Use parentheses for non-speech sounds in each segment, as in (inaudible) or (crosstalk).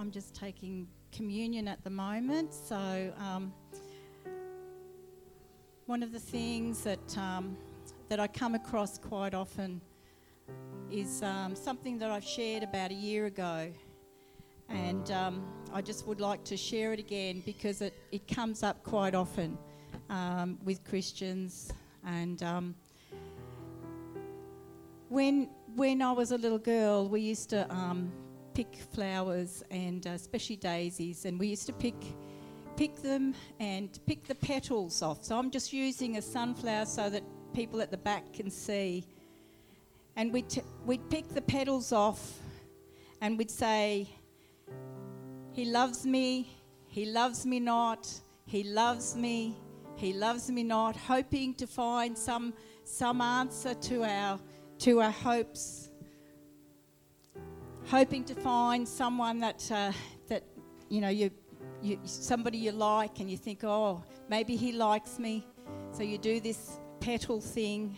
I'm just taking communion at the moment. So, um, one of the things that um, that I come across quite often is um, something that I've shared about a year ago, and um, I just would like to share it again because it, it comes up quite often um, with Christians and. Um, when when I was a little girl, we used to pick flowers and uh, especially daisies, and we used to pick pick them and pick the petals off. So I'm just using a sunflower so that people at the back can see. And we'd, t- we'd pick the petals off and we'd say, He loves me, He loves me not, He loves me, He loves me not, hoping to find some, some answer to our, to our hopes hoping to find someone that, uh, that you know, you, you, somebody you like and you think, oh, maybe he likes me. So you do this petal thing.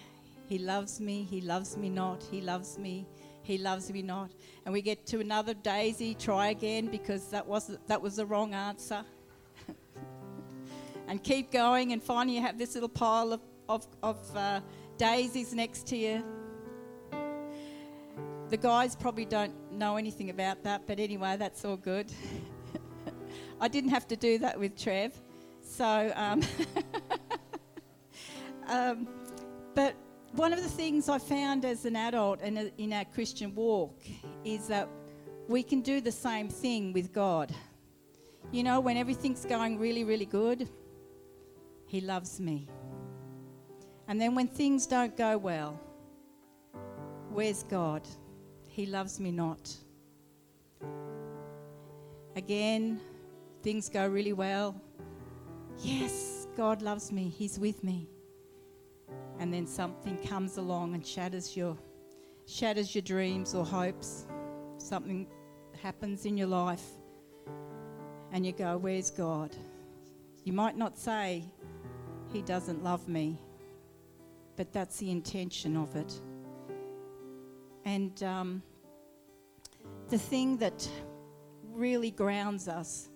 He loves me, he loves me not, he loves me, he loves me not. And we get to another daisy, try again because that was, that was the wrong answer. (laughs) and keep going, and finally you have this little pile of, of, of uh, daisies next to you the guys probably don't know anything about that, but anyway, that's all good. (laughs) I didn't have to do that with Trev. So, um, (laughs) um, but one of the things I found as an adult and in our Christian walk is that we can do the same thing with God. You know, when everything's going really, really good, He loves me. And then when things don't go well, where's God? He loves me not. Again, things go really well. Yes, God loves me. He's with me. And then something comes along and shatters your shatters your dreams or hopes. Something happens in your life and you go, "Where's God?" You might not say he doesn't love me, but that's the intention of it. And um, the thing that really grounds us,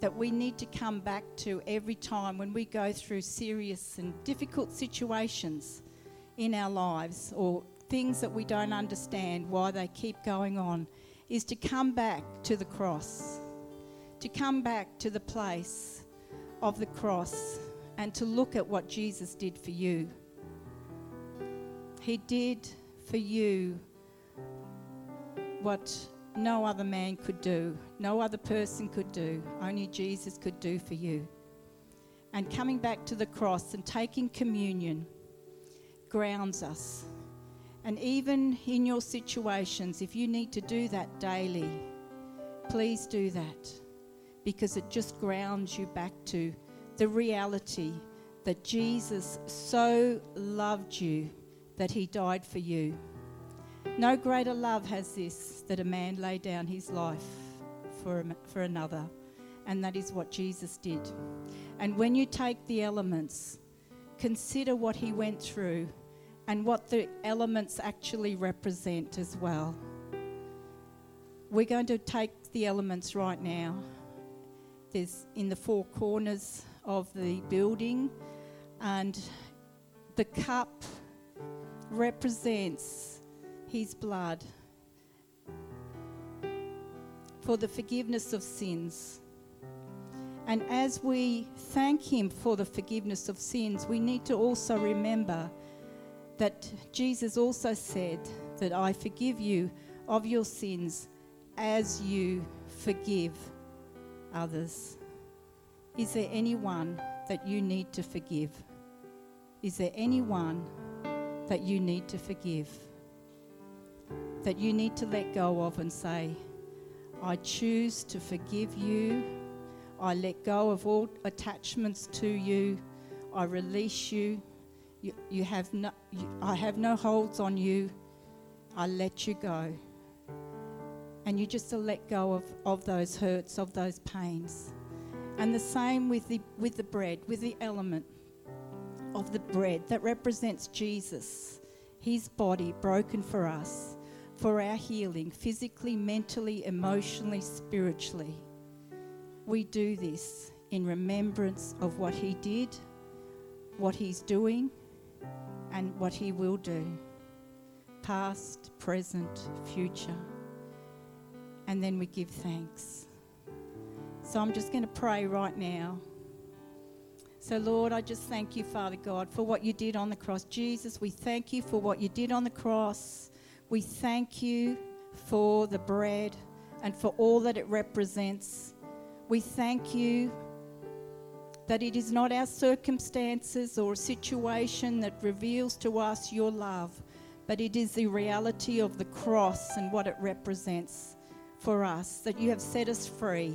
that we need to come back to every time when we go through serious and difficult situations in our lives or things that we don't understand why they keep going on, is to come back to the cross, to come back to the place of the cross and to look at what Jesus did for you. He did for you what no other man could do, no other person could do, only Jesus could do for you. And coming back to the cross and taking communion grounds us. And even in your situations, if you need to do that daily, please do that because it just grounds you back to the reality that Jesus so loved you that he died for you. No greater love has this that a man lay down his life for, for another. And that is what Jesus did. And when you take the elements, consider what he went through and what the elements actually represent as well. We're going to take the elements right now. There's in the four corners of the building, and the cup represents his blood for the forgiveness of sins. And as we thank Him for the forgiveness of sins, we need to also remember that Jesus also said that I forgive you of your sins as you forgive others. Is there anyone that you need to forgive? Is there anyone that you need to forgive? that you need to let go of and say, I choose to forgive you. I let go of all attachments to you. I release you. You, you have no, I have no holds on you. I let you go. And you just let go of, of those hurts, of those pains. And the same with the, with the bread, with the element of the bread that represents Jesus, his body broken for us for our healing, physically, mentally, emotionally, spiritually. We do this in remembrance of what He did, what He's doing, and what He will do past, present, future. And then we give thanks. So I'm just going to pray right now. So, Lord, I just thank you, Father God, for what you did on the cross. Jesus, we thank you for what you did on the cross. We thank you for the bread and for all that it represents. We thank you that it is not our circumstances or situation that reveals to us your love, but it is the reality of the cross and what it represents for us, that you have set us free,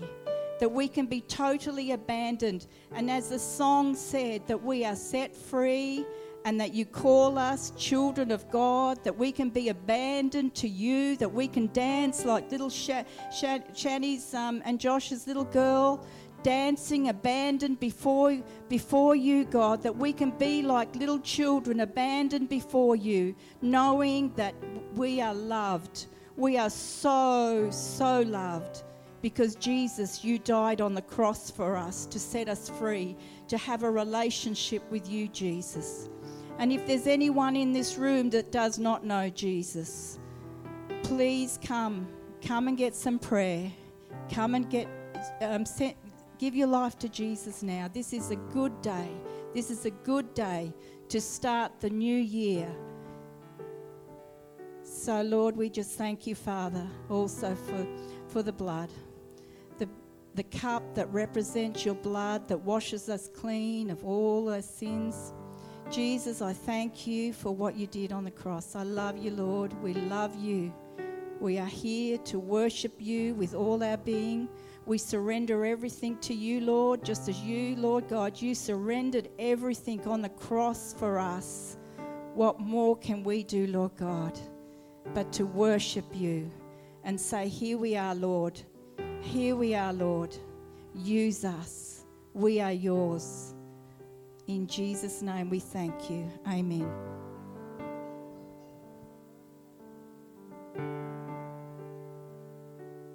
that we can be totally abandoned. And as the song said, that we are set free and that you call us children of God, that we can be abandoned to you, that we can dance like little Sh- Sh- Shani's um, and Josh's little girl, dancing abandoned before, before you, God, that we can be like little children abandoned before you, knowing that we are loved. We are so, so loved because Jesus, you died on the cross for us to set us free, to have a relationship with you, Jesus. And if there's anyone in this room that does not know Jesus, please come. Come and get some prayer. Come and get um, sent, Give your life to Jesus now. This is a good day. This is a good day to start the new year. So, Lord, we just thank you, Father, also for, for the blood. The, cup that represents your blood that washes us clean of all our sins. Jesus, I thank you for what you did on the cross. I love you, Lord. We love you. We are here to worship you with all our being. We surrender everything to you, Lord, just as you, Lord God, you surrendered everything on the cross for us. What more can we do, Lord God, but to worship you and say, Here we are, Lord. Here we are, Lord. Use us. We are yours. In Jesus' name we thank you. Amen.